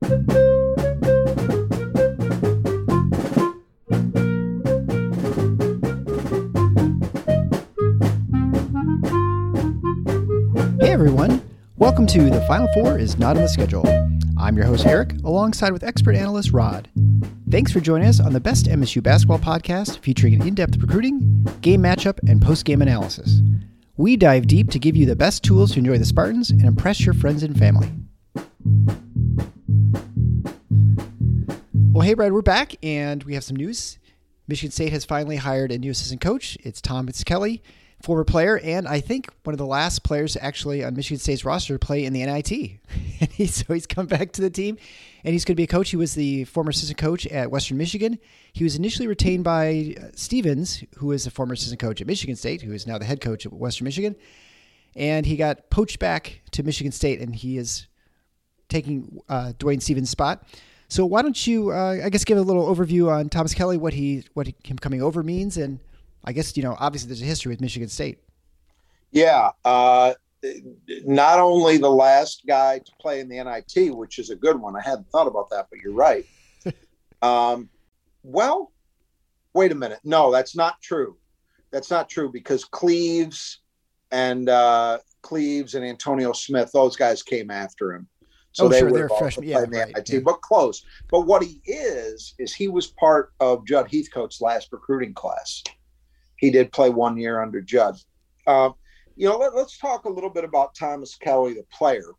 Hey everyone, welcome to The Final Four is Not on the Schedule. I'm your host Eric, alongside with expert analyst Rod. Thanks for joining us on the best MSU basketball podcast featuring in depth recruiting, game matchup, and post game analysis. We dive deep to give you the best tools to enjoy the Spartans and impress your friends and family. Well, hey, Brad, we're back and we have some news. Michigan State has finally hired a new assistant coach. It's Thomas Kelley, former player, and I think one of the last players actually on Michigan State's roster to play in the NIT. and he, so he's come back to the team and he's going to be a coach. He was the former assistant coach at Western Michigan. He was initially retained by uh, Stephens, who is a former assistant coach at Michigan State, who is now the head coach at Western Michigan. And he got poached back to Michigan State, and he is taking uh, Dwayne Stephens' spot. So why don't you, uh, I guess, give a little overview on Thomas Kelley, what he, what he, him coming over means, and I guess you know, obviously, there's a history with Michigan State. Yeah, uh, not only the last guy to play in the NIT, which is a good one. I hadn't thought about that, but you're right. um, well, wait a minute. No, that's not true. That's not true because Cleaves and uh, Cleaves and Antonio Smith, those guys came after him. So oh, they sure, have freshmen. Yeah, played in the right, NIT, yeah. but close. But what he is is he was part of Judd Heathcote's last recruiting class. He did play one year under Judd. Um, you know, let, us talk a little bit about Thomas Kelley, the player.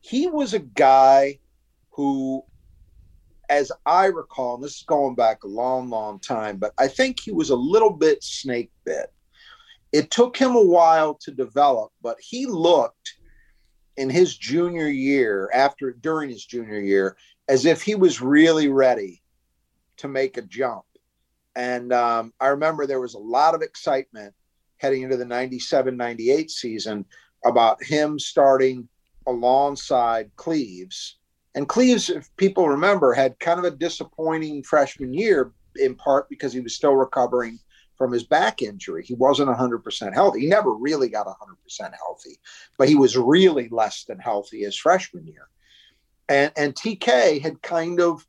He was a guy who, as I recall, and this is going back a long, long time, but I think he was a little bit snake bit. It took him a while to develop, but he looked in his junior year, after during his junior year, as if he was really ready to make a jump. And um, I remember there was a lot of excitement heading into the 97 98 season about him starting alongside Cleaves. And Cleaves, if people remember, had kind of a disappointing freshman year, in part because he was still recovering from his back injury. He wasn't 100% healthy. He never really got 100% healthy, but he was really less than healthy his freshman year. And, and TK had kind of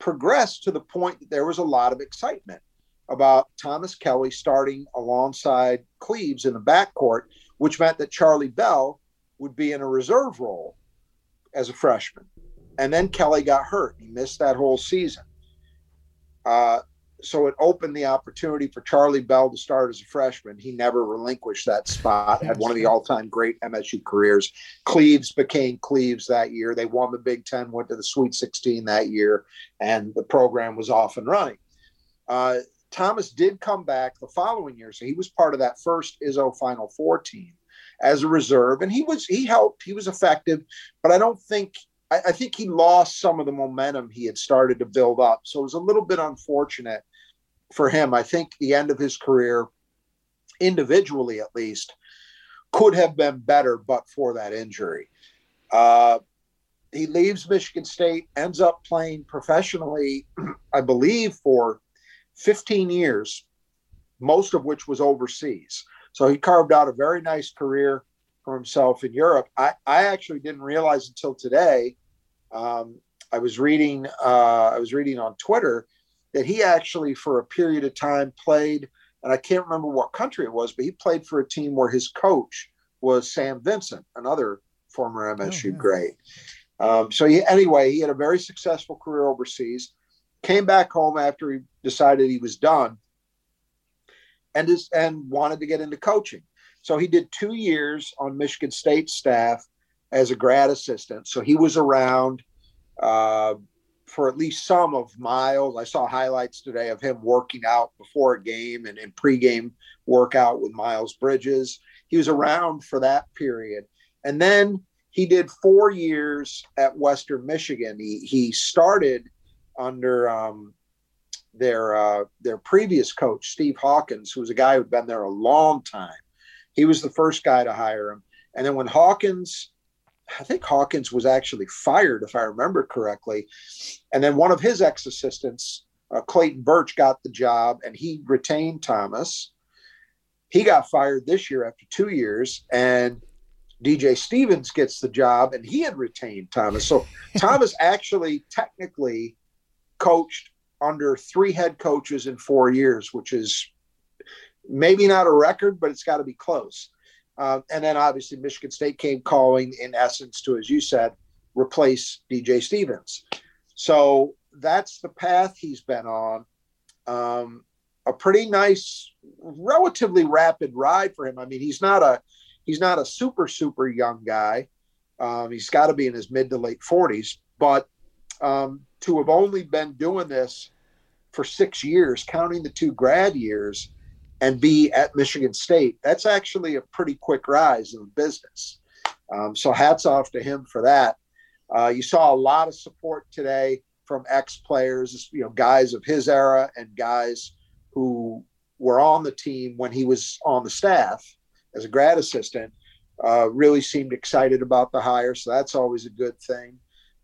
progressed to the point that there was a lot of excitement about Thomas Kelley starting alongside Cleaves in the backcourt, which meant that Charlie Bell would be in a reserve role as a freshman. And then Kelley got hurt. He missed that whole season. Uh, so it opened the opportunity for Charlie Bell to start as a freshman. He never relinquished that spot, had one of the all time great MSU careers. Cleaves became Cleaves that year. They won the Big Ten, went to the Sweet 16 that year, and the program was off and running. Uh, Thomas did come back the following year, so he was part of that first Izzo Final Four team as a reserve, and he was he helped, he was effective, but I don't think I think he lost some of the momentum he had started to build up. So it was a little bit unfortunate for him. I think the end of his career, individually at least, could have been better but for that injury. Uh, he leaves Michigan State, ends up playing professionally, I believe, for 15 years, most of which was overseas. So he carved out a very nice career for himself in Europe. I, I actually didn't realize until today. Um, I was reading uh, I was reading on Twitter that he actually for a period of time played, and I can't remember what country it was, but he played for a team where his coach was Sam Vincent, another former MSU yeah. great. Um, so he, anyway, he had a very successful career overseas. Came back home after he decided he was done, and is, and wanted to get into coaching. So he did two years on Michigan State staff as a grad assistant. So he was around uh, for at least some of Miles. I saw highlights today of him working out before a game and in pregame workout with Miles Bridges. He was around for that period. And then he did four years at Western Michigan. He he started under um, their uh, their previous coach, Steve Hawkins, who was a guy who'd been there a long time. He was the first guy to hire him. And then when Hawkins, I think Hawkins was actually fired, if I remember correctly. And then one of his ex assistants, uh, Clayton Birch, got the job and he retained Thomas. He got fired this year after two years. And DJ Stephens gets the job and he had retained Thomas. So Thomas actually technically coached under three head coaches in four years, which is maybe not a record, but it's got to be close. Uh, and then obviously Michigan State came calling, in essence, to as you said, replace DJ Stephens. So that's the path he's been on. Um, a pretty nice, relatively rapid ride for him. I mean, he's not a he's not a super super young guy. Um, he's got to be in his mid to late 40s, but um, to have only been doing this for six years, counting the two grad years, and be at Michigan State, that's actually a pretty quick rise in the business. Um, so hats off to him for that. Uh, you saw a lot of support today from ex players, you know, guys of his era and guys who were on the team when he was on the staff as a grad assistant. Uh, really seemed excited about the hire, so that's always a good thing.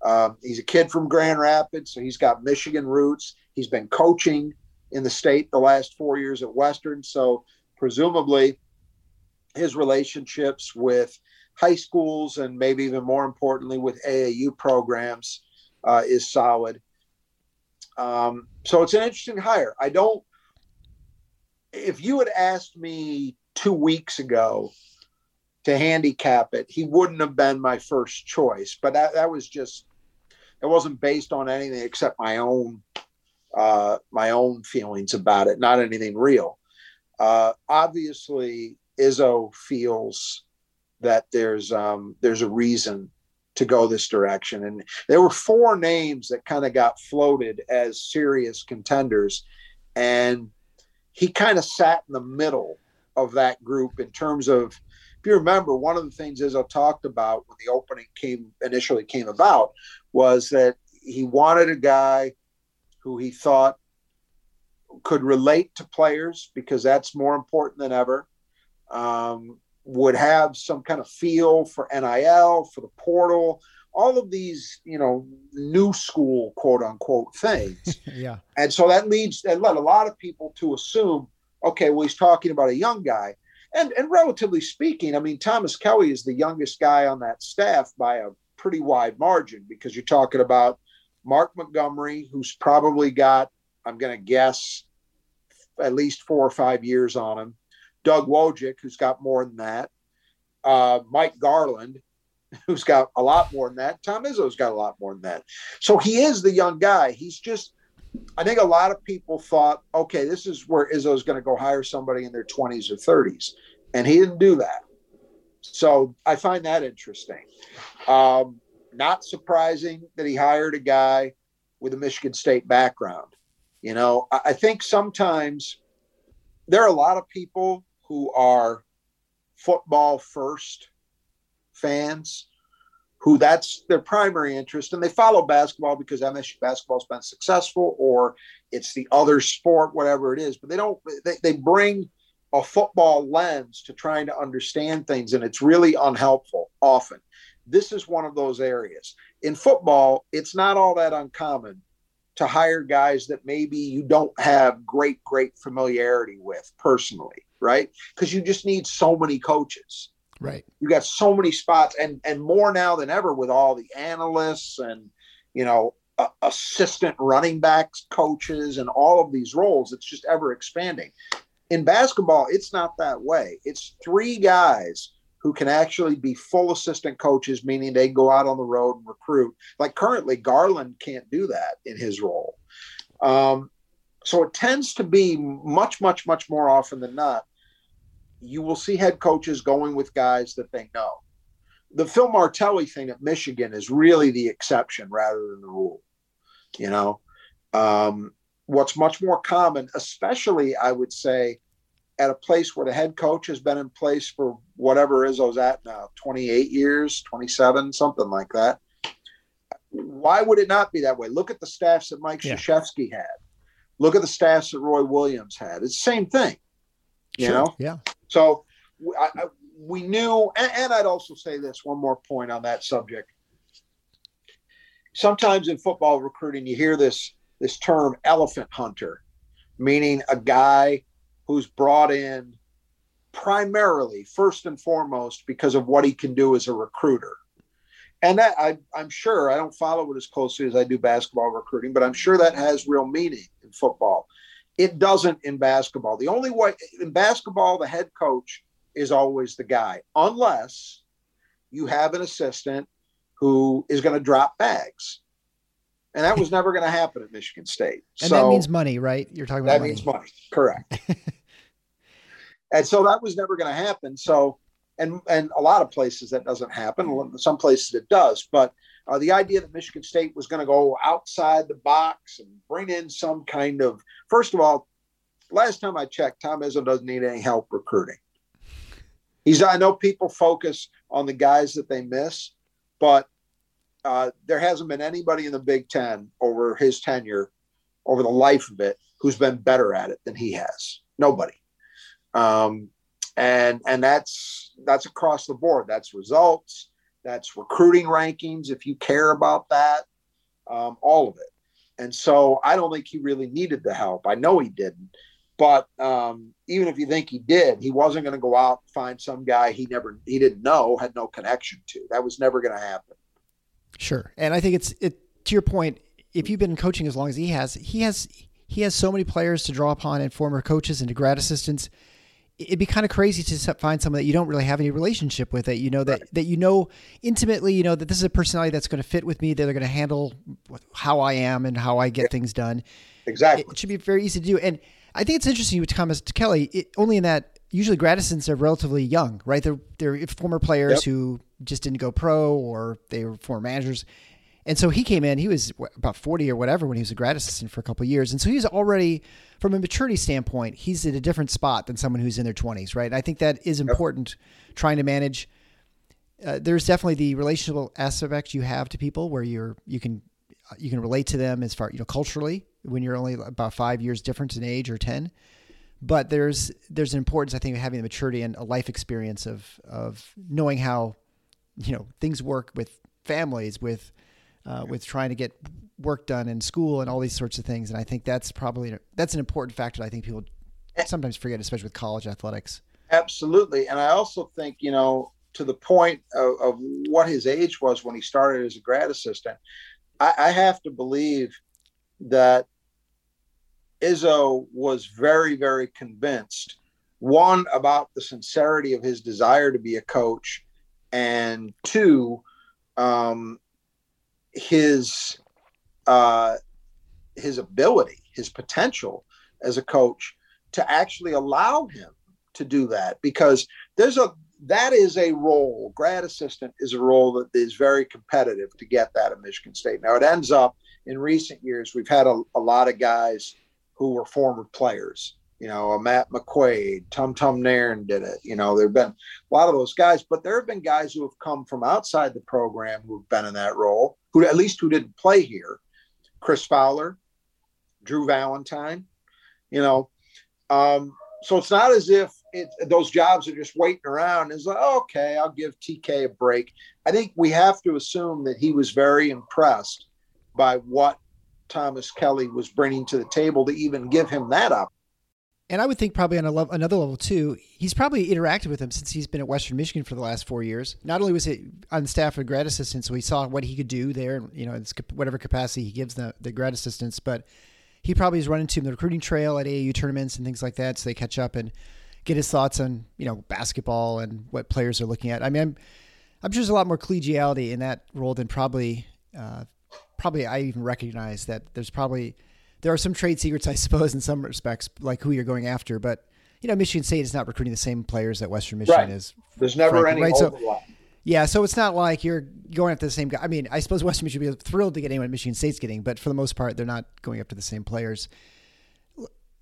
Um, he's a kid from Grand Rapids, so he's got Michigan roots. He's been coaching in the state the last four years at Western, so presumably his relationships with high schools and maybe even more importantly with AAU programs uh, is solid. Um, so it's an interesting hire. I don't. If you had asked me two weeks ago to handicap it, he wouldn't have been my first choice. But that, that was just it wasn't based on anything except my own uh, my own feelings about it, not anything real. Uh, obviously, Izzo feels that there's um, there's a reason to go this direction, and there were four names that kind of got floated as serious contenders, and he kind of sat in the middle of that group in terms of if you remember, one of the things Izzo talked about when the opening came initially came about was that he wanted a guy who he thought could relate to players because that's more important than ever. Um, would have some kind of feel for NIL, for the portal, all of these, you know, new school quote unquote things. yeah. And so that leads that led a lot of people to assume, okay, well, he's talking about a young guy. And and relatively speaking, I mean, Thomas Kelley is the youngest guy on that staff by a pretty wide margin because you're talking about Mark Montgomery, who's probably got, I'm going to guess, at least four or five years on him. Doug Wojcik, who's got more than that. Uh, Mike Garland, who's got a lot more than that. Tom Izzo's got a lot more than that. So he is the young guy. He's just, I think a lot of people thought, okay, this is where Izzo's going to go hire somebody in their 20s or 30s. And he didn't do that. So I find that interesting. Um, not surprising that he hired a guy with a Michigan State background. You know, I, I think sometimes there are a lot of people who are football first fans who that's their primary interest and they follow basketball because MSU basketball's been successful or it's the other sport whatever it is but they don't they, they bring a football lens to trying to understand things and it's really unhelpful often this is one of those areas. In football it's not all that uncommon to hire guys that maybe you don't have great great familiarity with personally right? Because you just need so many coaches. Right. You got so many spots and and more now than ever with all the analysts and you know uh, assistant running backs coaches and all of these roles it's just ever expanding. In basketball, it's not that way. It's three guys who can actually be full assistant coaches, meaning they go out on the road and recruit. Like currently, Garland can't do that in his role. Um, so it tends to be much, much, much more often than not. You will see head coaches going with guys that they know. The Phil Martelli thing at Michigan is really the exception rather than the rule. You know, um, what's much more common, especially I would say at a place where the head coach has been in place for whatever Izzo's at now, 28 years, 27, something like that. Why would it not be that way? Look at the staffs that Mike Yeah. Krzyzewski had. Look at the staffs that Roy Williams had. It's the same thing, you Sure. know? Yeah. So I, I- we knew, and, and I'd also say this one more point on that subject. Sometimes in football recruiting, you hear this this term elephant hunter, meaning a guy who's brought in primarily, first and foremost, because of what he can do as a recruiter. And that I, I'm sure I don't follow it as closely as I do basketball recruiting, but I'm sure that has real meaning in football. It doesn't in basketball. The only way in basketball, the head coach is always the guy, unless you have an assistant who is going to drop bags. And that was never going to happen at Michigan State. And so that means money, right? You're talking about that money. means money. Correct. and so that was never going to happen. So, and and a lot of places that doesn't happen. Some places it does. But uh, the idea that Michigan State was going to go outside the box and bring in some kind of first of all, last time I checked, Tom Izzo doesn't need any help recruiting. He's. I know people focus on the guys that they miss, but uh, there hasn't been anybody in the Big Ten over his tenure, over the life of it, who's been better at it than he has. Nobody. Um, and and that's that's across the board. That's results. That's recruiting rankings. If you care about that, um, all of it. And so I don't think he really needed the help. I know he didn't. But um, even if you think he did, he wasn't going to go out and find some guy he never he didn't know had no connection to. That was never going to happen. Sure. And I think it's it to your point, if you've been coaching as long as he has, he has he has so many players to draw upon and former coaches and grad assistants. It'd be kind of crazy to find someone that you don't really have any relationship with that you know that that you know intimately, you know that this is a personality that's going to fit with me, that they're going to handle how I am and how I get things done. Exactly. It should be very easy to do. And I think it's interesting with Thomas to Kelley, it, only in that usually grad assistants are relatively young, right? They're they're former players Yep. who just didn't go pro or they were former managers. And so he came in, he was about 40 or whatever when he was a grad assistant for a couple of years. And so he's already, from a maturity standpoint, he's at a different spot than someone who's in their 20s, right? And I think that is important trying to manage. Uh, there's definitely the relational aspect you have to people where you're, you can, you can relate to them as far, you know, culturally when you're only about five years difference in age or 10 but there's there's an importance I think of having the maturity and a life experience of of knowing how you know things work with families with uh, with trying to get work done in school and all these sorts of things. And I think that's probably that's an important factor that I think people sometimes forget especially with college athletics. Absolutely. And I also think, you know, to the point of, of what his age was when he started as a grad assistant, I, I have to believe that Izzo was very, very convinced, one, about the sincerity of his desire to be a coach, and two, um, his uh, his ability, his potential as a coach to actually allow him to do that because there's a that is a role grad assistant is a role that is very competitive to get that at michigan state. Now it ends up in recent years we've had a, a lot of guys who were former players you know a matt mcquaid tum tum nairn did it you know there have been a lot of those guys but there have been guys who have come from outside the program who've been in that role who at least who didn't play here chris fowler drew valentine you know um, so it's not as if it, those jobs are just waiting around. It's like, okay, I'll give TK a break. I think we have to assume that he was very impressed by what Thomas Kelley was bringing to the table to even give him that up. And I would think probably on a level, another level too he's probably interacted with him since he's been at Western Michigan for the last four years not only was it on staff as grad assistant so he saw what he could do there you know cap- whatever capacity he gives the, the grad assistants but he probably has run into him the recruiting trail at AAU tournaments and things like that. So they catch up and get his thoughts on you know basketball and what players are looking at. I mean, I'm, I'm sure there's a lot more collegiality in that role than probably uh, probably I even recognize that there's probably there are some trade secrets I suppose in some respects like who you're going after, but you know Michigan State is not recruiting the same players that Western Michigan Right. is. There's never Frankly, any right, so- overlap. Yeah, so it's not like you're going after the same guy. I mean, I suppose Western Michigan would be thrilled to get anyone Michigan State's getting, but for the most part, they're not going after the same players.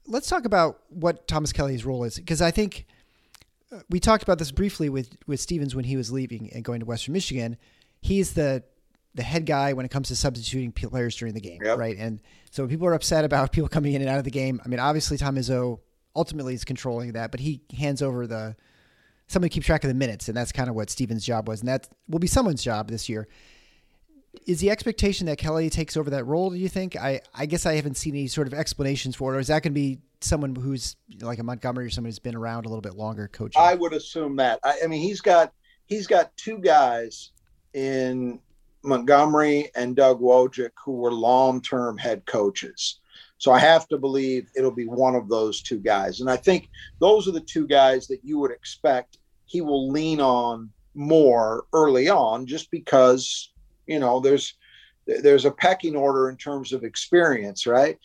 let's talk about what Thomas Kelley's role is because I think uh, we talked about this briefly with with Stephens when he was leaving and going to Western Michigan. He's the the head guy when it comes to substituting players during the game, Yep. right? And so people are upset about people coming in and out of the game, I mean, obviously Tom Izzo ultimately is controlling that, but he hands over the somebody keeps track of the minutes, and that's kind of what Stephens' job was, and that will be someone's job this year. Is the expectation that Kelley takes over that role? Do you think? I I guess I haven't seen any sort of explanations for it, or is that going to be someone who's like a Montgomery or someone who's been around a little bit longer coaching? I would assume that. I, I mean, he's got he's got two guys in Montgomery and Doug Wojcik who were long term head coaches. So I have to believe it'll be one of those two guys. And I think those are the two guys that you would expect he will lean on more early on just because, you know, there's there's a pecking order in terms of experience, right?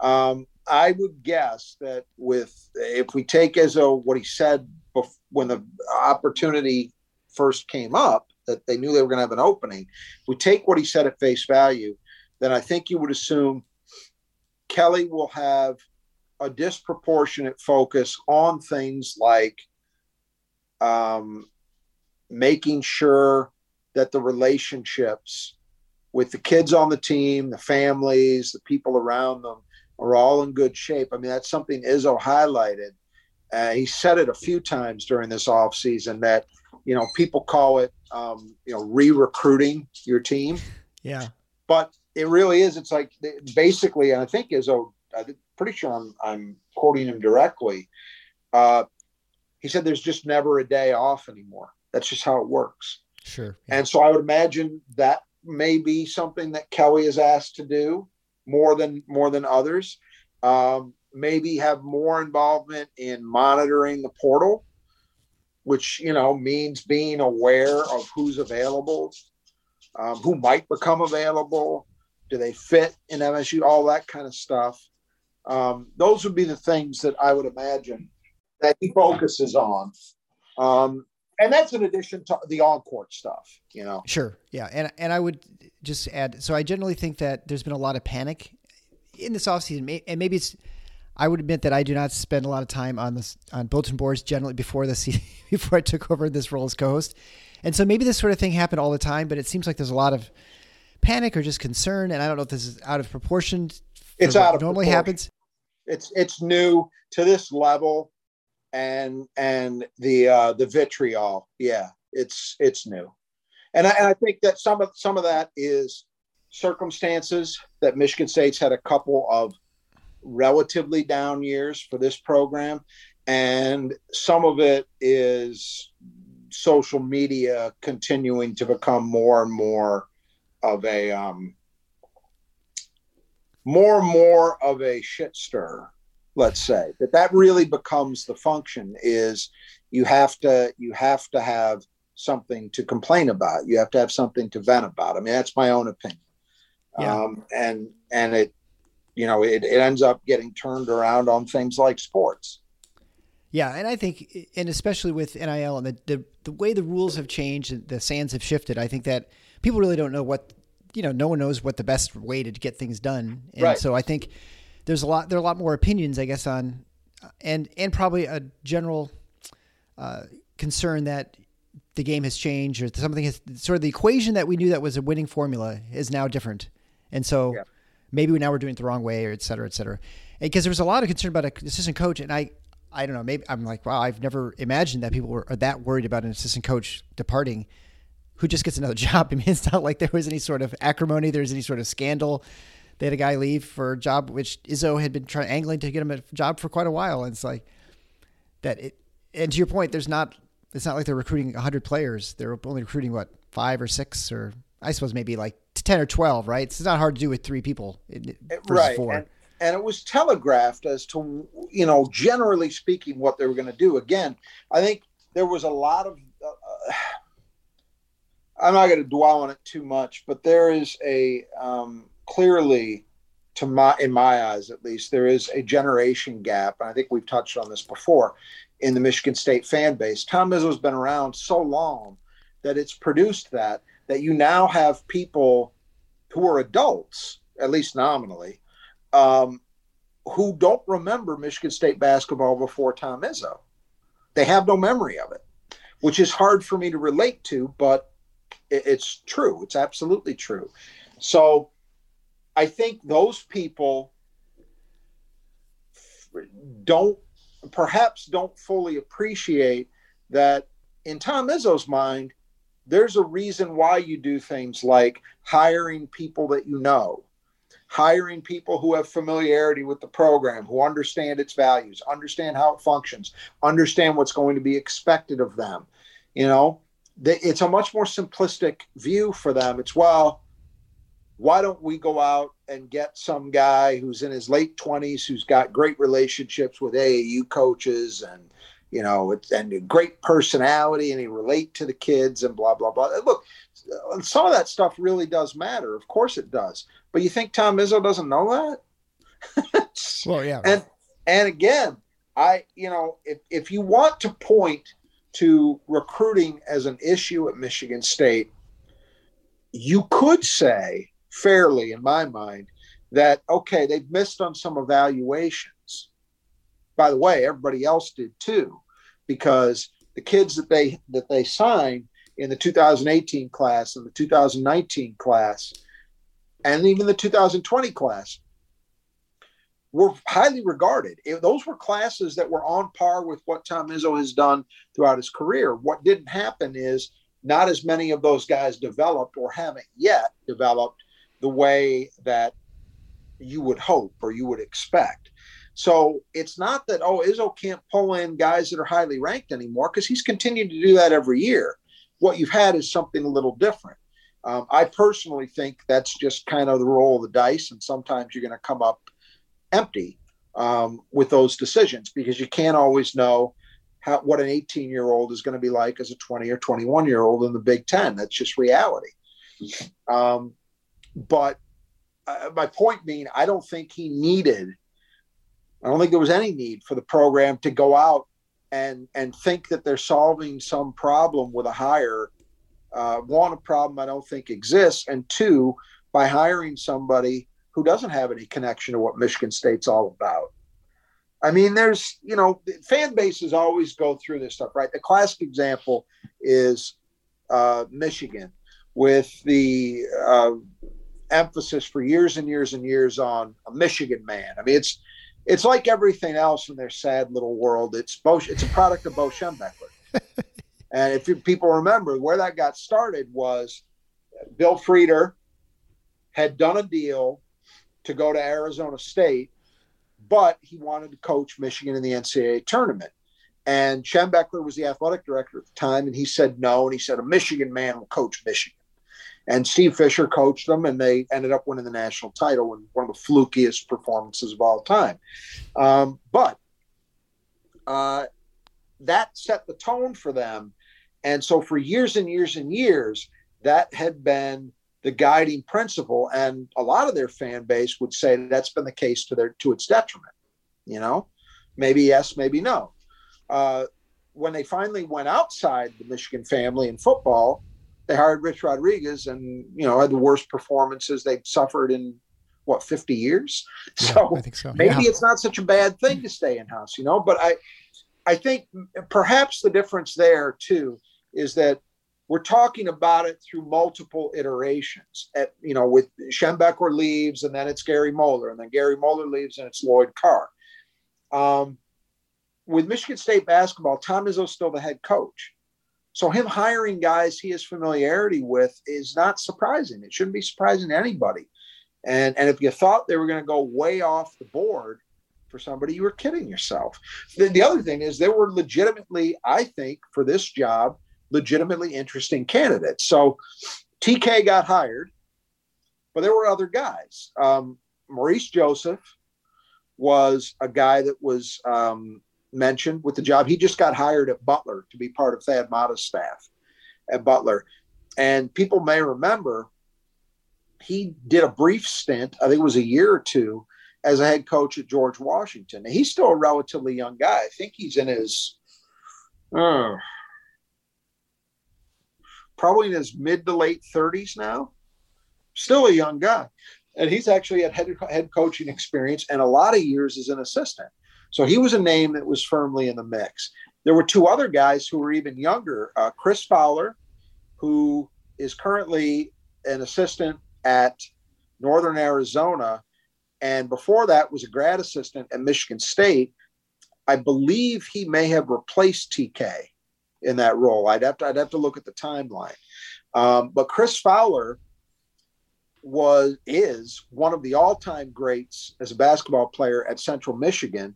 Um, I would guess that with if we take as a what he said bef- when the opportunity first came up that they knew they were going to have an opening, if we take what he said at face value, then I think you would assume Kelley will have a disproportionate focus on things like um, making sure that the relationships with the kids on the team, the families, the people around them are all in good shape. I mean, that's something Izzo highlighted. Uh, he said it a few times during this offseason that, you know, people call it, um, you know, re recruiting your team yeah, but it really is. It's like basically, and I think Izzo, I'm pretty sure I'm, I'm quoting him directly. Uh, he said, "There's just never a day off anymore. That's just how it works." sure. And so I would imagine that may be something that Kelley is asked to do more than more than others. Um, maybe have more involvement in monitoring the portal, which you know means being aware of who's available, um, who might become available, do they fit in MSU, all that kind of stuff. Um, those would be the things that I would imagine that he focuses on. Um, and that's in addition to the on-court stuff, you know. Sure. Yeah. And and I would just add so I generally think that there's been a lot of panic in this offseason. And maybe it's I would admit that I do not spend a lot of time on this on bulletin boards generally before the season before I took over this role as co-host. And so maybe this sort of thing happened all the time, but it seems like there's a lot of panic or just concern and I don't know if this is out of proportion. It's out of normally proportion. happens. It's it's new to this level, and and the uh, the vitriol, yeah, it's it's new, and I, and I think that some of some of that is circumstances that Michigan State's had a couple of relatively down years for this program, and some of it is social media continuing to become more and more of a um, more and more of a shit stir let's say. That that really becomes the function is you have to you have to have something to complain about. You have to have something to vent about. I mean that's my own opinion. Yeah. um, and and it you know it, it ends up getting turned around on things like sports Yeah, and I think, and especially with NIL and the, the the way the rules have changed and the sands have shifted, I think that people really don't know what, you know, no one knows what the best way to get things done, and Right. so I think there's a lot there are a lot more opinions, I guess, on, and and probably a general uh, concern that the game has changed or something has sort of the equation that we knew that was a winning formula is now different, and so Yeah. Maybe now we're doing it the wrong way or et cetera, et cetera. Because there was a lot of concern about an assistant coach, and I, I don't know, maybe I'm like, wow, I've never imagined that people were are that worried about an assistant coach departing, who just gets another job. I mean, it's not like there was any sort of acrimony, there was any sort of scandal. They had a guy leave for a job which Izzo had been trying angling to get him a job for quite a while, and it's like that. It and to your point, there's not. It's not like they're recruiting 100 players. They're only recruiting what five or six, or I suppose maybe like 10 or 12, right? It's not hard to do with three people versus right four. and, and it was telegraphed as to you know generally speaking what they were going to do again i think there was a lot of uh, i'm not going to dwell on it too much but there is a um, clearly to my in my eyes at least there is a generation gap and i think we've touched on this before in the michigan state fan base tom izzo's been around so long that it's produced that that you now have people who are adults at least nominally um, who don't remember Michigan State basketball before Tom Izzo. They have no memory of it, which is hard for me to relate to, but it's true. It's absolutely true. So I think those people don't perhaps don't fully appreciate that in Tom Izzo's mind, there's a reason why you do things like hiring people that you know, hiring people who have familiarity with the program, who understand its values, understand how it functions, understand what's going to be expected of them. You know, it's a much more simplistic view for them. It's, well, why don't we go out and get some guy who's in his late 20s who's got great relationships with AAU coaches and you know and a great personality and he relate to the kids and blah blah blah. Look uh, some of that stuff really does matter. Of course it does. But you think Tom Izzo doesn't know that? Well yeah. And and again I you know if if you want to point to recruiting as an issue at Michigan State you could say fairly in my mind that okay they've missed on some evaluations by the way everybody else did too because the kids that they that they signed in the 2018 class and the 2019 class and even the 2020 class were highly regarded. It, those were classes that were on par with what Tom Izzo has done throughout his career. What didn't happen is not as many of those guys developed or haven't yet developed the way that you would hope or you would expect. So it's not that, oh, Izzo can't pull in guys that are highly ranked anymore because he's continued to do that every year. What you've had is something a little different. Um, I personally think that's just kind of the roll of the dice, and sometimes you're going to come up empty um, with those decisions because you can't always know how, what an 18 year old is going to be like as a 20 or 21 year old in the Big Ten. That's just reality. Um, but uh, my point being, I don't think he needed. I don't think there was any need for the program to go out and and think that they're solving some problem with a hire. Uh, one, a problem I don't think exists, and two, by hiring somebody who doesn't have any connection to what Michigan State's all about. I mean, there's, you know, fan bases always go through this stuff, right? The classic example is uh, Michigan with the uh, emphasis for years and years and years on a Michigan man. I mean, it's it's like everything else in their sad little world. It's Bo, it's a product of Bo Schembechler. and if you, people remember where that got started was Bill Frieder had done a deal to go to Arizona State, but he wanted to coach Michigan in the NCAA tournament. And Schembechler was the athletic director at the time, and he said no. And he said a Michigan man will coach Michigan. And Steve Fisher coached them, and they ended up winning the national title in one of the flukiest performances of all time. Um, but uh, that set the tone for them. And so for years and years and years, that had been the guiding principle. And a lot of their fan base would say that's been the case to their to its detriment. You know, maybe yes, maybe no. Uh, when they finally went outside the Michigan family in football, they hired Rich Rodriguez and, you know, had the worst performances they've suffered in what, 50 years? Yeah, so, I think so. maybe yeah. it's not such a bad thing to stay in house, you know, but I, I think perhaps the difference there too is that we're talking about it through multiple iterations. At you know, with Schembechler leaves, and then it's Gary Moeller, and then Gary Moeller leaves, and it's Lloyd Carr. Um, with Michigan State basketball, Tom Izzo's still the head coach. So him hiring guys he has familiarity with is not surprising. It shouldn't be surprising to anybody. And and if you thought they were going to go way off the board for somebody, you were kidding yourself. The, the other thing is there were legitimately, I think, for this job, legitimately interesting candidates. So TK got hired, but there were other guys. Um, Maurice Joseph was a guy that was um, mentioned with the job. He just got hired at Butler to be part of Thad Matta's staff at Butler. And people may remember he did a brief stint, I think it was a year or two, as a head coach at George Washington. He's still a relatively young guy. I think he's in his uh, probably in his mid to late 30s now. Still a young guy. and he's actually had head, head coaching experience and a lot of years as an assistant. So he was a name that was firmly in the mix. There were two other guys who were even younger uh, Chris Fowler, who is currently an assistant at Northern Arizona. And before that was a grad assistant at Michigan State. I believe he may have replaced TK in that role. I'd have to, I'd have to look at the timeline. Um, but Chris Fowler was is one of the all-time greats as a basketball player at Central Michigan,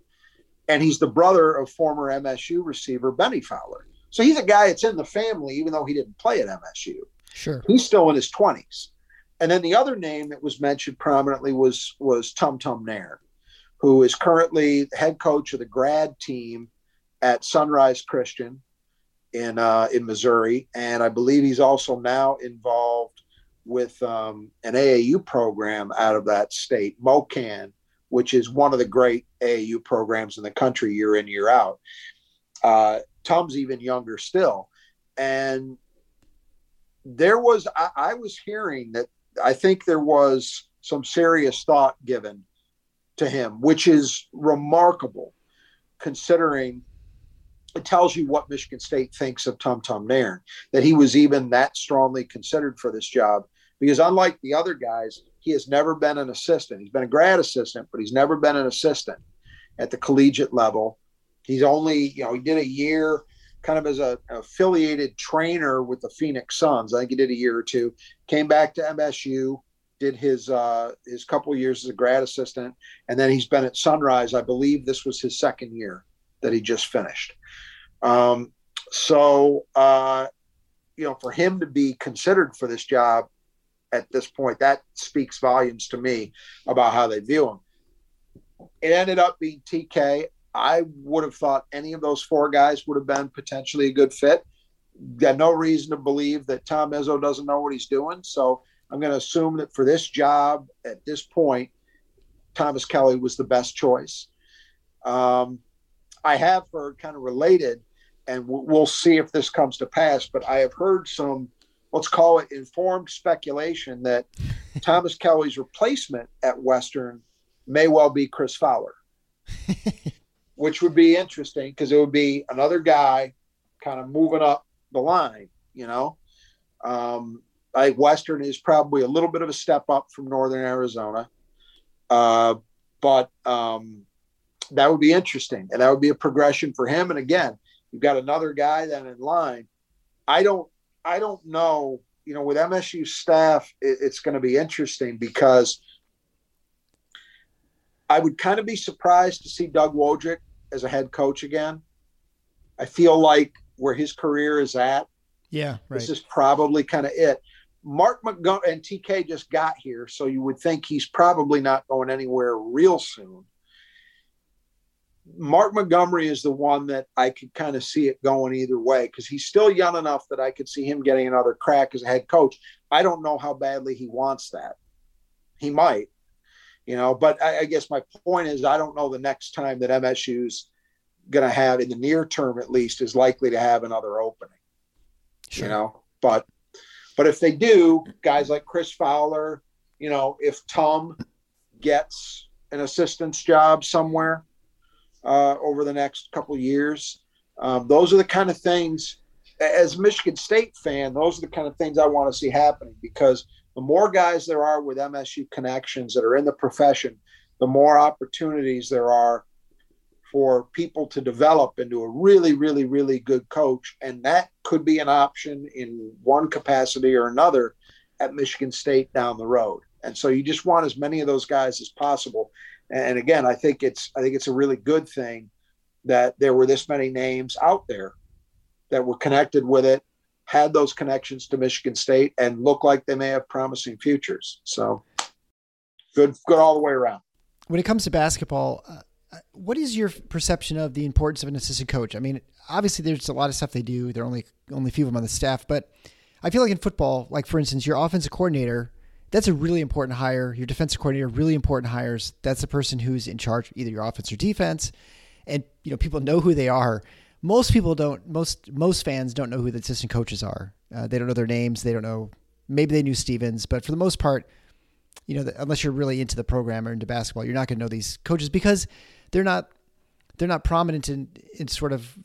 and he's the brother of former MSU receiver Bennie Fowler. So he's a guy that's in the family, even though he didn't play at MSU. Sure, he's still in his twenties. And then the other name that was mentioned prominently was was Tum Tum Nairn, who is currently head coach of the grad team at Sunrise Christian in uh, in Missouri, and I believe he's also now involved with um, an AAU program out of that state, MoKan, which is one of the great AAU programs in the country year in, year out. Uh, Tom's even younger still. And there was, I, I was hearing that I think there was some serious thought given to him, which is remarkable considering it tells you what Michigan State thinks of Tum Tum Nairn, that he was even that strongly considered for this job because unlike the other guys, he has never been an assistant. He's been a grad assistant, but he's never been an assistant at the collegiate level. He's only, you know, he did a year kind of as a affiliated trainer with the Phoenix Suns. I think he did a year or two. Came back to MSU, did his uh, his couple years as a grad assistant, and then he's been at Sunrise. I believe this was his second year that he just finished. Um, so, uh, you know, for him to be considered for this job at this point. That speaks volumes to me about how they view him. It ended up being TK. I would have thought any of those four guys would have been potentially a good fit. Got no reason to believe that Tom Izzo doesn't know what he's doing. So I'm going to assume that for this job at this point, Thomas Kelley was the best choice. Um, I have heard kind of related, and we'll see if this comes to pass, but I have heard some let's call it informed speculation that Thomas Kelley's replacement at Western may well be Chris Fowler, which would be interesting because it would be another guy kind of moving up the line, you know. Um, I think Western is probably a little bit of a step up from Northern Arizona, uh, but um, that would be interesting, and that would be a progression for him. And again, you've got another guy then in line. I don't I don't know. You know, with MSU staff, it, it's going to be interesting because I would kind of be surprised to see Doug Wojcik as a head coach again. I feel like where his career is at, yeah, right. this is probably kind of it. Mark Montgomery and TK just got here, so you would think he's probably not going anywhere real soon. Mark Montgomery is the one that I could kind of see it going either way because he's still young enough that I could see him getting another crack as a head coach. I don't know how badly he wants that. He might, you know, but I, I guess my point is I don't know the next time that MSU's going to have, in the near term at least, is likely to have another opening. Sure. You know, but but if they do, guys like Chris Fowler, you know, if Tom gets an assistant's job somewhere uh, over the next couple years. Um, those are the kind of things, as a Michigan State fan, those are the kind of things I want to see happening because the more guys there are with MSU connections that are in the profession, the more opportunities there are for people to develop into a really, really, really good coach. And that could be an option in one capacity or another at Michigan State down the road. And so you just want as many of those guys as possible. And again, I think it's I think it's a really good thing that there were this many names out there that were connected with it, had those connections to Michigan State, and look like they may have promising futures. So good, good all the way around. When it comes to basketball, uh, what is your perception of the importance of an assistant coach? I mean, obviously there's a lot of stuff they do. There are only only a few of them on the staff, but I feel like in football, like for instance, your offensive coordinator that's a really important hire. Your defensive coordinator, really important hires. That's the person who's in charge either your offense or defense. And you know, people know who they are. Most people don't. Most most fans don't know who the assistant coaches are. Uh, they don't know their names. They don't know. Maybe they knew Stephens, but for the most part, you know, unless you're really into the program or into basketball, you're not going to know these coaches because they're not they're not prominent in in sort of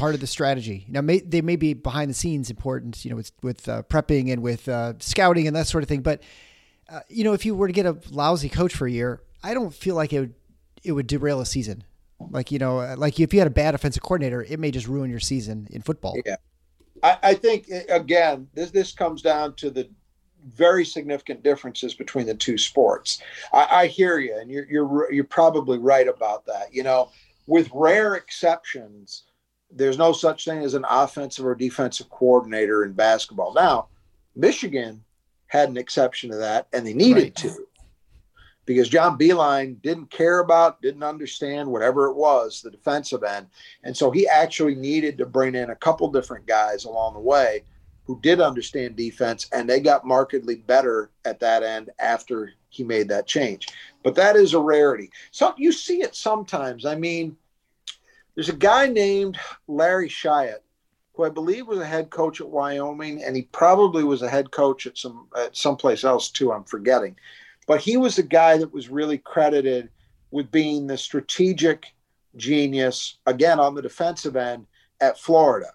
part of the strategy. Now, may, they may be behind the scenes important, you know, with with uh, prepping and with uh, scouting and that sort of thing. But uh, you know, if you were to get a lousy coach for a year, I don't feel like it would it would derail a season. Like you know, like if you had a bad offensive coordinator, it may just ruin your season in football. Yeah, I, I think again, this this comes down to the very significant differences between the two sports. I, I hear you, and you're you're you're probably right about that. You know, with rare exceptions, there's no such thing as an offensive or defensive coordinator in basketball. Now, Michigan had an exception to that, and they needed right. to because John Beilein didn't care about, didn't understand whatever it was, the defensive end. And so he actually needed to bring in a couple different guys along the way who did understand defense, and they got markedly better at that end after he made that change. But that is a rarity. So you see it sometimes. I mean, there's a guy named Larry Shyatt, who I believe was a head coach at Wyoming, and he probably was a head coach at some at someplace else too. I'm forgetting. But he was the guy that was really credited with being the strategic genius, again, on the defensive end at Florida.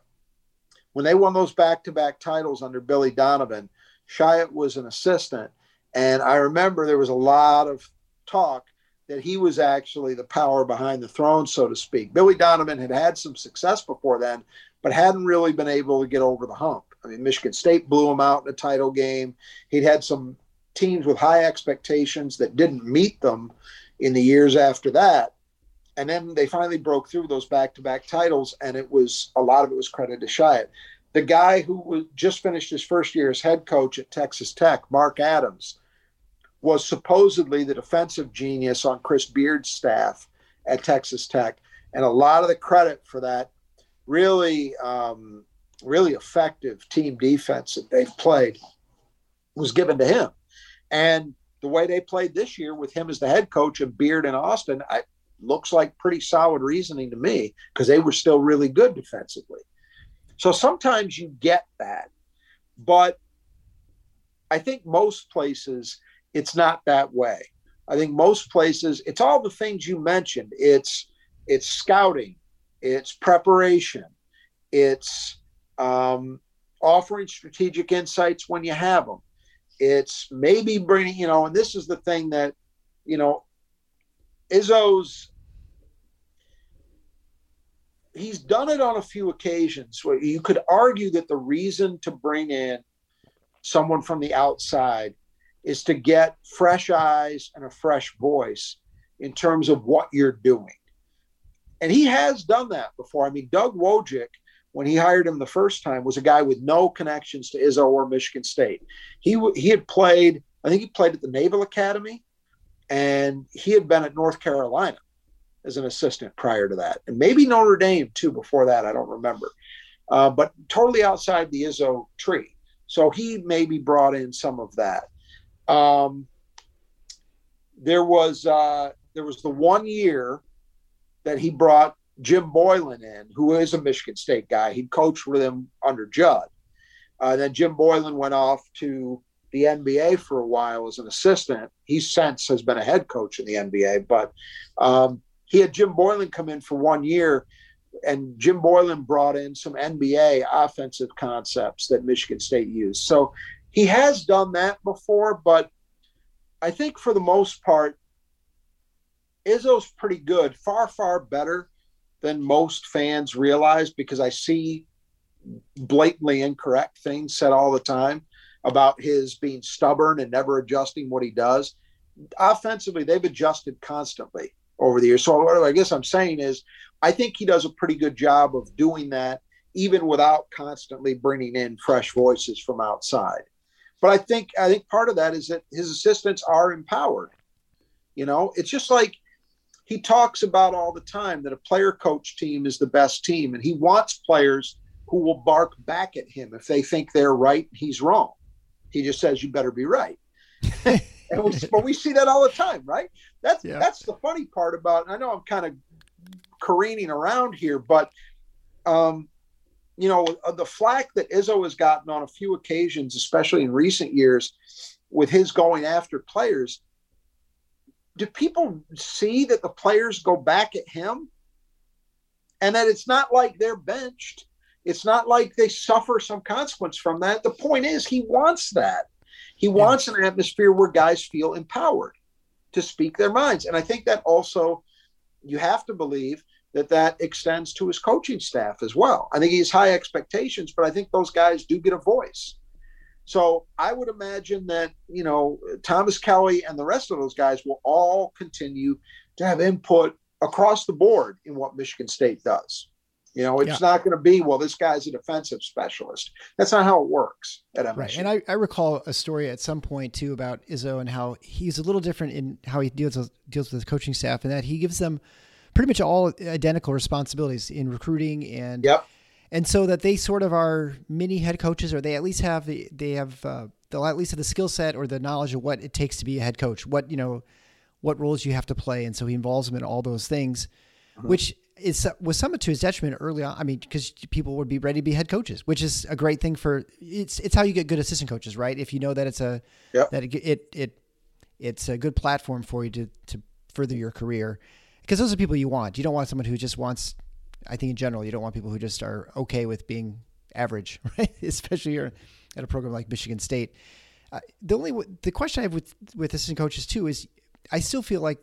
When they won those back to back titles under Billy Donovan, Shyatt was an assistant. And I remember there was a lot of talk that he was actually the power behind the throne, so to speak. Billy Donovan had had some success before then, but hadn't really been able to get over the hump. I mean, Michigan State blew him out in a title game. He'd had some teams with high expectations that didn't meet them in the years after that. And then they finally broke through those back to back titles, and it was a lot of it was credit to Shyatt. The guy who was just finished his first year as head coach at Texas Tech, Mark Adams, was supposedly the defensive genius on Chris Beard's staff at Texas Tech. And a lot of the credit for that really, um, really effective team defense that they've played was given to him. And the way they played this year with him as the head coach of Beard and Austin, I, looks like pretty solid reasoning to me because they were still really good defensively. So sometimes you get that, but I think most places it's not that way. I think most places it's all the things you mentioned. It's it's scouting, it's preparation, it's um, offering strategic insights when you have them, it's maybe bringing, you know, and this is the thing that, you know, Izzo's he's done it on a few occasions where you could argue that the reason to bring in someone from the outside is to get fresh eyes and a fresh voice in terms of what you're doing. And he has done that before. I mean, Doug Wojcik when he hired him the first time was a guy with no connections to Izzo or Michigan State. He he had played, I think he played at the Naval Academy, and he had been at North Carolina as an assistant prior to that, and maybe Notre Dame too before that. I don't remember, uh, but totally outside the Izzo tree. So he maybe brought in some of that. Um, there was uh, there was the one year that he brought Jim Boylan in, who is a Michigan State guy. He coached with him under Judd. Uh, then Jim Boylan went off to the NBA for a while as an assistant. He since has been a head coach in the NBA, but um, he had Jim Boylan come in for one year, and Jim Boylan brought in some NBA offensive concepts that Michigan State used. So he has done that before, but I think for the most part, Izzo's pretty good, far, far better than most fans realize because I see blatantly incorrect things said all the time about his being stubborn and never adjusting what he does. Offensively, they've adjusted constantly over the years. So what I guess I'm saying is I think he does a pretty good job of doing that even without constantly bringing in fresh voices from outside. But I think I think part of that is that his assistants are empowered. You know, it's just like he talks about all the time that a player coach team is the best team, and he wants players who will bark back at him if they think they're right he's wrong. He just says, You better be right. and we, but we see that all the time, right? That's yeah. that's the funny part about. I know I'm kind of careening around here, but um, you know, uh, the flack that Izzo has gotten on a few occasions, especially in recent years, with his going after players, do people see that the players go back at him? And that it's not like they're benched. It's not like they suffer some consequence from that. The point is, he wants that. He wants an atmosphere where guys feel empowered to speak their minds. And I think that also, you have to believe that that extends to his coaching staff as well. I think he has high expectations, but I think those guys do get a voice. So I would imagine that, you know, Thomas Kelley and the rest of those guys will all continue to have input across the board in what Michigan State does. You know, it's yeah. not going to be, well, this guy's a defensive specialist. That's not how it works at MSU. Right. And I, I recall a story at some point too about Izzo and how he's a little different in how he deals with, deals with his coaching staff and that he gives them pretty much all identical responsibilities in recruiting and yep and so that they sort of are mini head coaches, or they at least have the they have uh, they'll at least have the skill set or the knowledge of what it takes to be a head coach, what you know, what roles you have to play, and so he involves them in all those things, uh-huh. which is was somewhat to his detriment early on. I mean, because people would be ready to be head coaches, which is a great thing for it's it's how you get good assistant coaches, right? If you know that it's a yep. that it, it it it's a good platform for you to to further your career because those are people you want. You don't want someone who just wants I think in general, you don't want people who just are okay with being average, right? Especially here at a program like Michigan State. Uh, the only the question I have with with assistant coaches too is I still feel like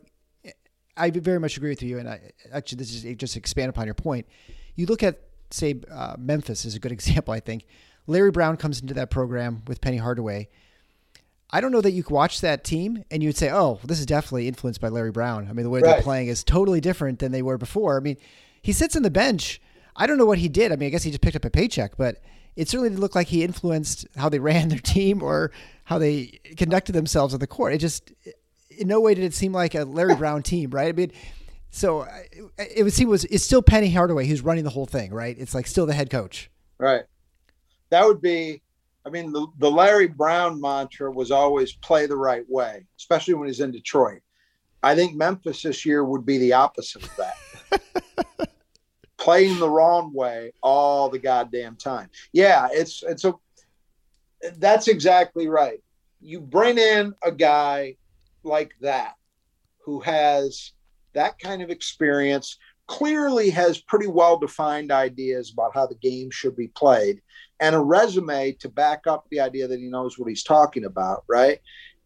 I very much agree with you, and I actually this is just expand upon your point. You look at say uh, Memphis is a good example. I think Larry Brown comes into that program with Penny Hardaway. I don't know that you could watch that team and you'd say, "Oh, this is definitely influenced by Larry Brown." I mean, the way right. they're playing is totally different than they were before. I mean, he sits on the bench. I don't know what he did. I mean, I guess he just picked up a paycheck, but it certainly didn't look like he influenced how they ran their team or how they conducted themselves on the court. It just, in no way did it seem like a Larry Brown team, right? I mean, so it would seem was it's still Penny Hardaway who's running the whole thing, right? It's like still the head coach, right? That would be. I mean, the, the Larry Brown mantra was always play the right way, especially when he's in Detroit. I think Memphis this year would be the opposite of that. playing the wrong way all the goddamn time. Yeah, it's it's a that's exactly right. You bring in a guy like that who has that kind of experience, clearly has pretty well defined ideas about how the game should be played, and a resume to back up the idea that he knows what he's talking about, right?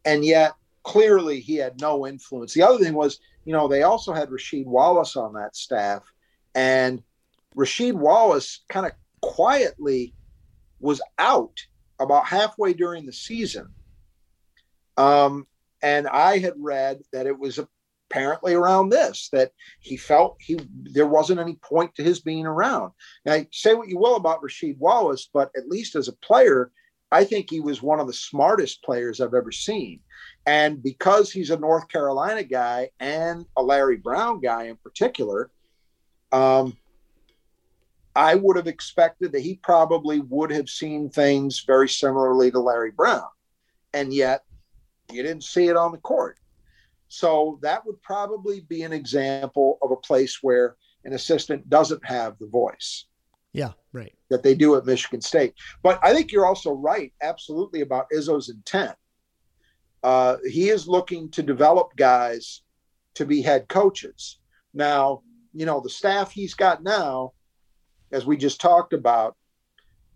And yet, clearly, he had no influence. The other thing was, you know, they also had Rasheed Wallace on that staff, and Rasheed Wallace kind of quietly was out about halfway during the season. Um, and I had read that it was apparently around this that he felt he there wasn't any point to his being around. Now, say what you will about Rasheed Wallace, but at least as a player, I think he was one of the smartest players I've ever seen. And because he's a North Carolina guy and a Larry Brown guy in particular, um, I would have expected that he probably would have seen things very similarly to Larry Brown. And yet you didn't see it on the court. So that would probably be an example of a place where an assistant doesn't have the voice. Yeah, right. That they do at Michigan State. But I think you're also right, absolutely, about Izzo's intent. Uh, he is looking to develop guys to be head coaches. Now, you know, the staff he's got now as we just talked about,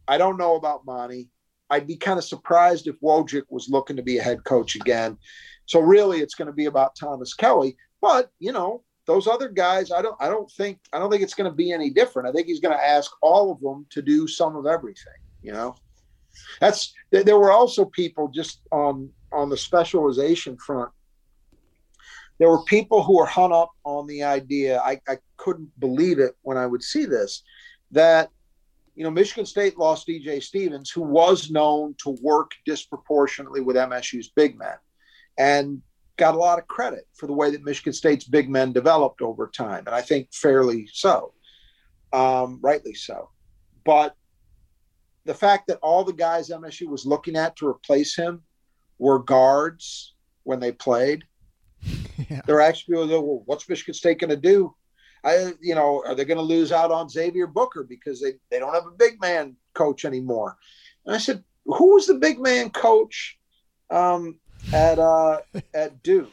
I don't know about Monty. I'd be kind of surprised if Wojcik was looking to be a head coach again. So really, it's going to be about Thomas Kelley. But you know, those other guys, I don't, I don't think, I don't think it's going to be any different. I think he's going to ask all of them to do some of everything. You know, that's there were also people just on on the specialization front. There were people who were hung up on the idea. I, I couldn't believe it when I would see this that you know Michigan State lost DJ Stephens, who was known to work disproportionately with MSU's big men, and got a lot of credit for the way that Michigan State's big men developed over time, and I think fairly so, um, rightly so. But the fact that all the guys MSU was looking at to replace him were guards when they played. Yeah. They're actually, well, what's Michigan State going to do? I, you know, are they going to lose out on Xavier Booker because they, they don't have a big man coach anymore? And I said, who was the big man coach um, at uh, at Duke?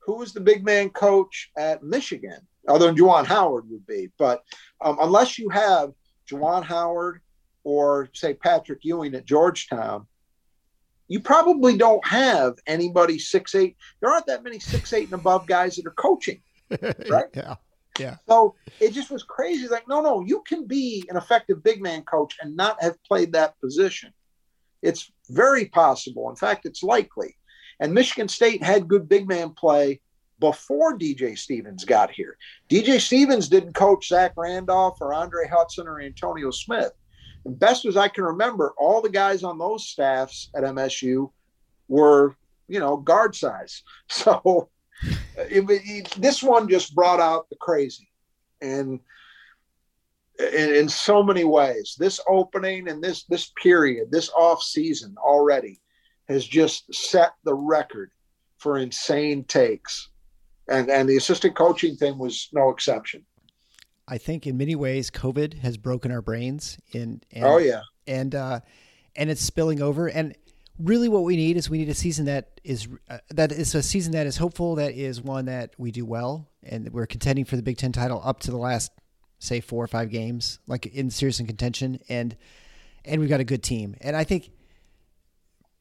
Who was the big man coach at Michigan? Other than Juwan Howard would be, but um, unless you have Juwan Howard or say Patrick Ewing at Georgetown, you probably don't have anybody six eight. There aren't that many six eight and above guys that are coaching, right? yeah. Yeah. So it just was crazy. Like, no, no, you can be an effective big man coach and not have played that position. It's very possible. In fact, it's likely. And Michigan State had good big man play before DJ Stephens got here. DJ Stephens didn't coach Zach Randolph or Andre Hutson or Antonio Smith. And best as I can remember, all the guys on those staffs at MSU were, you know, guard size. So it, it, this one just brought out the crazy. And in, in so many ways, this opening and this this period, this off season already has just set the record for insane takes. And and the assistant coaching thing was no exception. I think in many ways COVID has broken our brains in and, oh yeah. And uh and it's spilling over and really what we need is we need a season that is uh, that is a season that is hopeful that is one that we do well and we're contending for the Big 10 title up to the last say 4 or 5 games like in serious in contention and and we've got a good team. And I think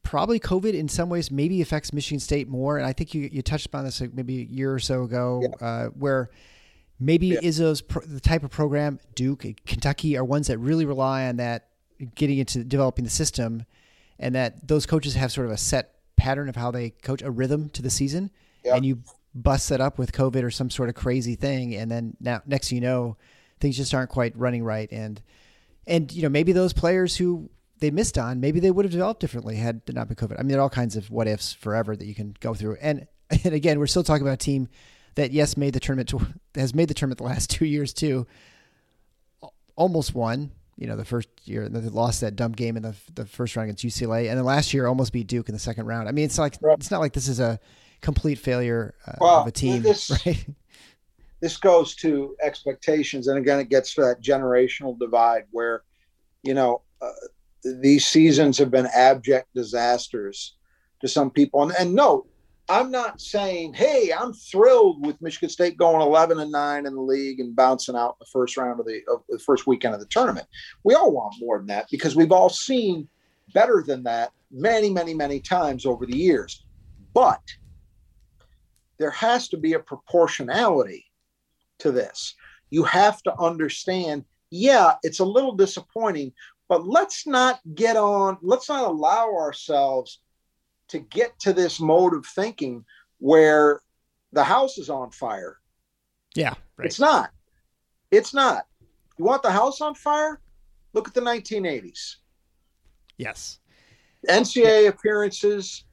probably COVID in some ways maybe affects Michigan State more. And I think you, you touched upon this like maybe a year or so ago, yeah. uh, where maybe yeah. Izzo's pro- the type of program Duke, Kentucky are ones that really rely on that getting into developing the system, and that those coaches have sort of a set pattern of how they coach a rhythm to the season, yeah. and you bust that up with COVID or some sort of crazy thing, and then now next you know, things just aren't quite running right, and and you know maybe those players who they missed on, maybe they would have developed differently had it not been COVID. I mean, there are all kinds of what ifs forever that you can go through. And and again, we're still talking about a team that yes made the tournament to, has made the tournament the last two years too. Almost won, you know, the first year they lost that dumb game in the the first round against UCLA, and then last year almost beat Duke in the second round. I mean, it's like right. it's not like this is a complete failure uh, well, of a team, this, right? This goes to expectations, and again, it gets to that generational divide where, you know. Uh, these seasons have been abject disasters to some people. And, and no, I'm not saying, hey, I'm thrilled with Michigan State going 11 and 9 in the league and bouncing out in the first round of the, of the first weekend of the tournament. We all want more than that because we've all seen better than that many, many, many times over the years. But there has to be a proportionality to this. You have to understand, yeah, it's a little disappointing, but let's not get on, let's not allow ourselves to get to this mode of thinking where the house is on fire. Yeah. Right. It's not. It's not. You want the house on fire? Look at the 1980s. Yes. NCAA yeah. appearances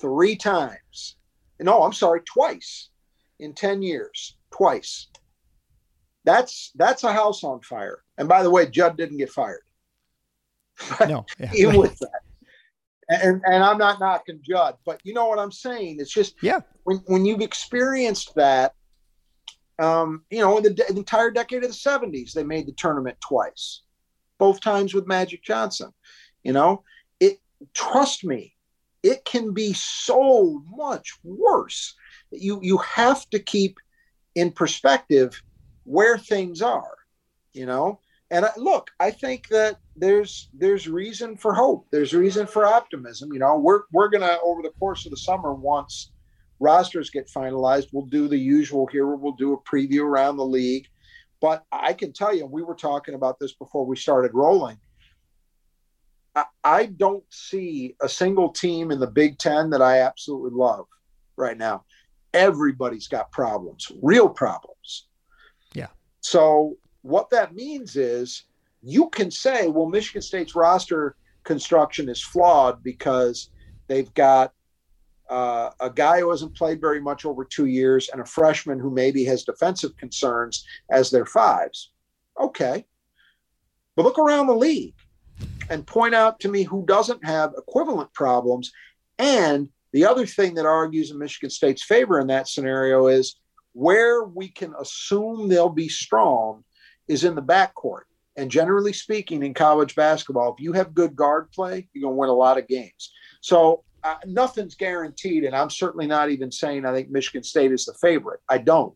three times. No, I'm sorry, twice in 10 years. Twice. That's that's a house on fire. And by the way, Judd didn't get fired. no, yeah. even with that. And, and I'm not knocking Judd, but you know what I'm saying? It's just yeah. When when you've experienced that, um, you know, in the, the entire decade of the '70s, they made the tournament twice, both times with Magic Johnson. You know, it. Trust me, it can be so much worse. You you have to keep in perspective where things are. You know, and I, look, I think that there's there's reason for hope. There's reason for optimism. You know, we're we're gonna over the course of the summer, once rosters get finalized, we'll do the usual here. We'll do a preview around the league. But I can tell you, we were talking about this before we started rolling. I, I don't see a single team in the Big Ten that I absolutely love right now. Everybody's got problems, real problems. Yeah. So what that means is you can say, well, Michigan State's roster construction is flawed because they've got uh, a guy who hasn't played very much over two years and a freshman who maybe has defensive concerns as their fives. Okay. But look around the league and point out to me who doesn't have equivalent problems. And the other thing that argues in Michigan State's favor in that scenario is where we can assume they'll be strong is in the backcourt. And generally speaking, in college basketball, if you have good guard play, you're going to win a lot of games. So uh, nothing's guaranteed, and I'm certainly not even saying I think Michigan State is the favorite. I don't,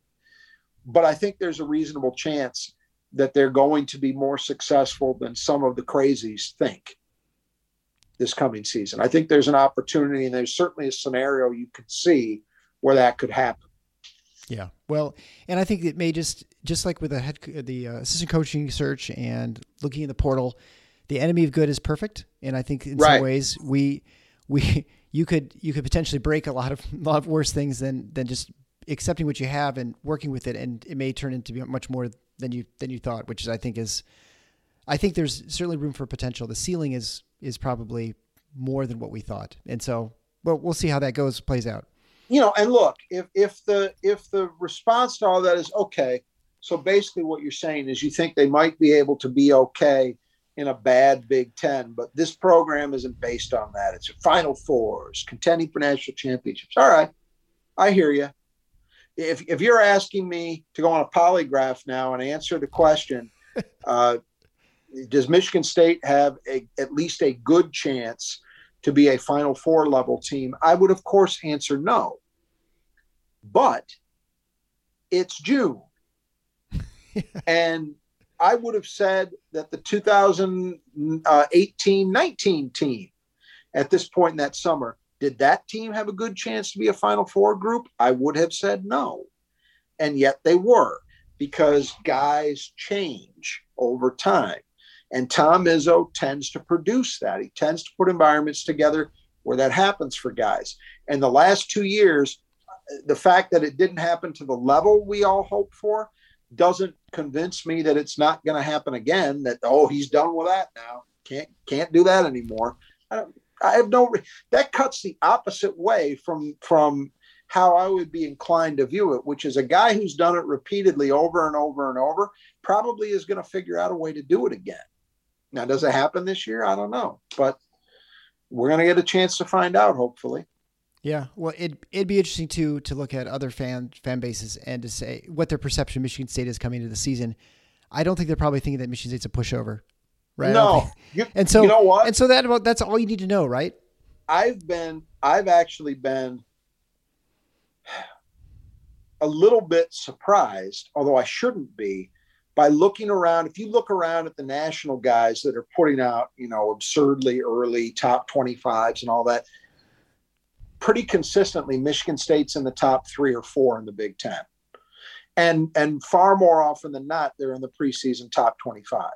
but I think there's a reasonable chance that they're going to be more successful than some of the crazies think this coming season. I think there's an opportunity, and there's certainly a scenario you could see where that could happen. Yeah, well, and I think it may just just like with the head the uh, assistant coaching search and looking at the portal, the enemy of good is perfect, and I think in Right. some ways we we you could you could potentially break a lot of a lot of worse things than than just accepting what you have and working with it, and it may turn into be much more than you than you thought, which is I think is I think there's certainly room for potential. The ceiling is is probably more than what we thought, and so well we'll see how that goes plays out. You know and look if if the if the response to all that is okay so basically what you're saying is you think they might be able to be okay in a bad big ten but this program isn't based on that. It's a final fours contending for national championships. All right. I hear you if, if you're asking me to go on a polygraph now and answer the question uh, does michigan state have a, at least a good chance to be a Final Four level team? I would, of course, answer no. But it's June. and I would have said that the 2018 19 team at this point in that summer, did that team have a good chance to be a Final Four group? I would have said no. And yet they were because guys change over time. And Tom Izzo tends to produce that. He tends to put environments together where that happens for guys. And the last two years, the fact that it didn't happen to the level we all hoped for doesn't convince me that it's not going to happen again. That oh, he's done with that now. Can't can't do that anymore. I, I have no. That cuts the opposite way from from how I would be inclined to view it, which is a guy who's done it repeatedly over and over and over probably is going to figure out a way to do it again. Now, does it happen this year? I don't know, but we're going to get a chance to find out, hopefully. Yeah, well, it it'd be interesting too to look at other fan fan bases and to say what their perception of Michigan State is coming into the season. I don't think they're probably thinking that Michigan State's a pushover, right? No, you, and so you know what? and so that about that's all you need to know, right? I've been, I've actually been a little bit surprised, although I shouldn't be, by looking around. If you look around at the national guys that are putting out, you know, absurdly early top 25s and all that, pretty consistently, Michigan State's in the top three or four in the Big Ten. And, and far more often than not, they're in the preseason top 25.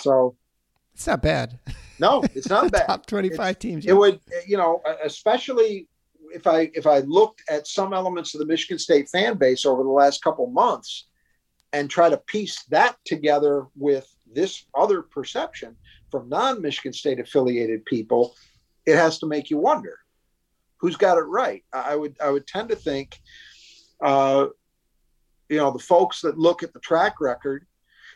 So, It's not bad. no, it's not bad. Top twenty-five teams. it would you know especially if i if i looked at some elements of the michigan state fan base over the last couple months and try to piece that together with this other perception from non-michigan state affiliated people it has to make you wonder who's got it right. I I would i would tend to think uh you know the folks that look at the track record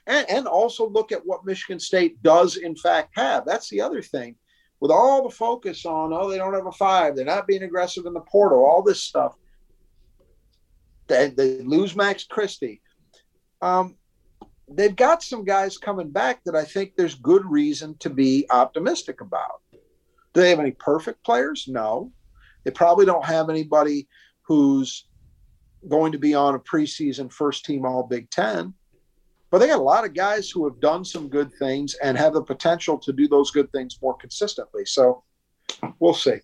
and, and also look at what michigan state does in fact have. That's the other thing. With all the focus on oh they don't have a five they're not being aggressive in the portal all this stuff they, they lose max christie um, they've got some guys coming back that i think there's good reason to be optimistic about do they have any perfect players no they probably don't have anybody who's going to be on a preseason first team all big ten but they got a lot of guys who have done some good things and have the potential to do those good things more consistently. So we'll see.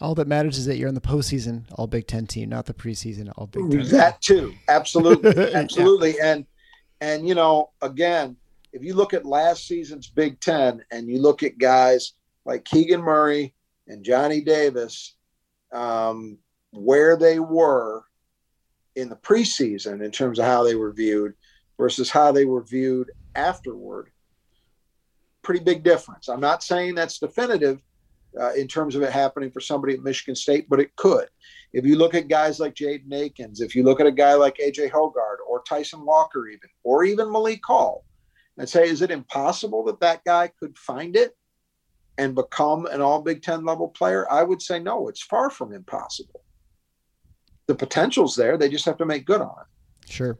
All that matters is that you're in the postseason All Big Ten team, not the preseason All Big Ten. That too, absolutely, absolutely, and and you know, again, if you look at last season's Big Ten and you look at guys like Keegan Murray and Johnny Davis, um, where they were in the preseason in terms of how they were viewed versus how they were viewed afterward, pretty big difference. I'm not saying that's definitive uh, in terms of it happening for somebody at Michigan State, but it could. If you look at guys like Jaden Akins, if you look at a guy like AJ Hoggard or Tyson Walker, even, or even Malik Hall, and say, is it impossible that that guy could find it and become an all Big Ten level player? I would say no, it's far from impossible. The potential's there. They just have to make good on it. Sure.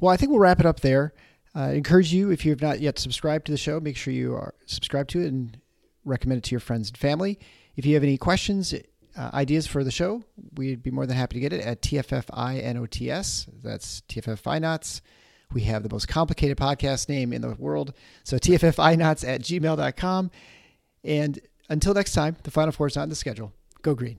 Well, I think we'll wrap it up there. Uh, I encourage you, if you have not yet subscribed to the show, make sure you are subscribed to it and recommend it to your friends and family. If you have any questions, uh, ideas for the show, we'd be more than happy to get it at TFFINOTS. That's TFFINOTS. We have the most complicated podcast name in the world. So TFFINOTS at gmail.com. And until next time, the Final Four is not in the schedule. Go green.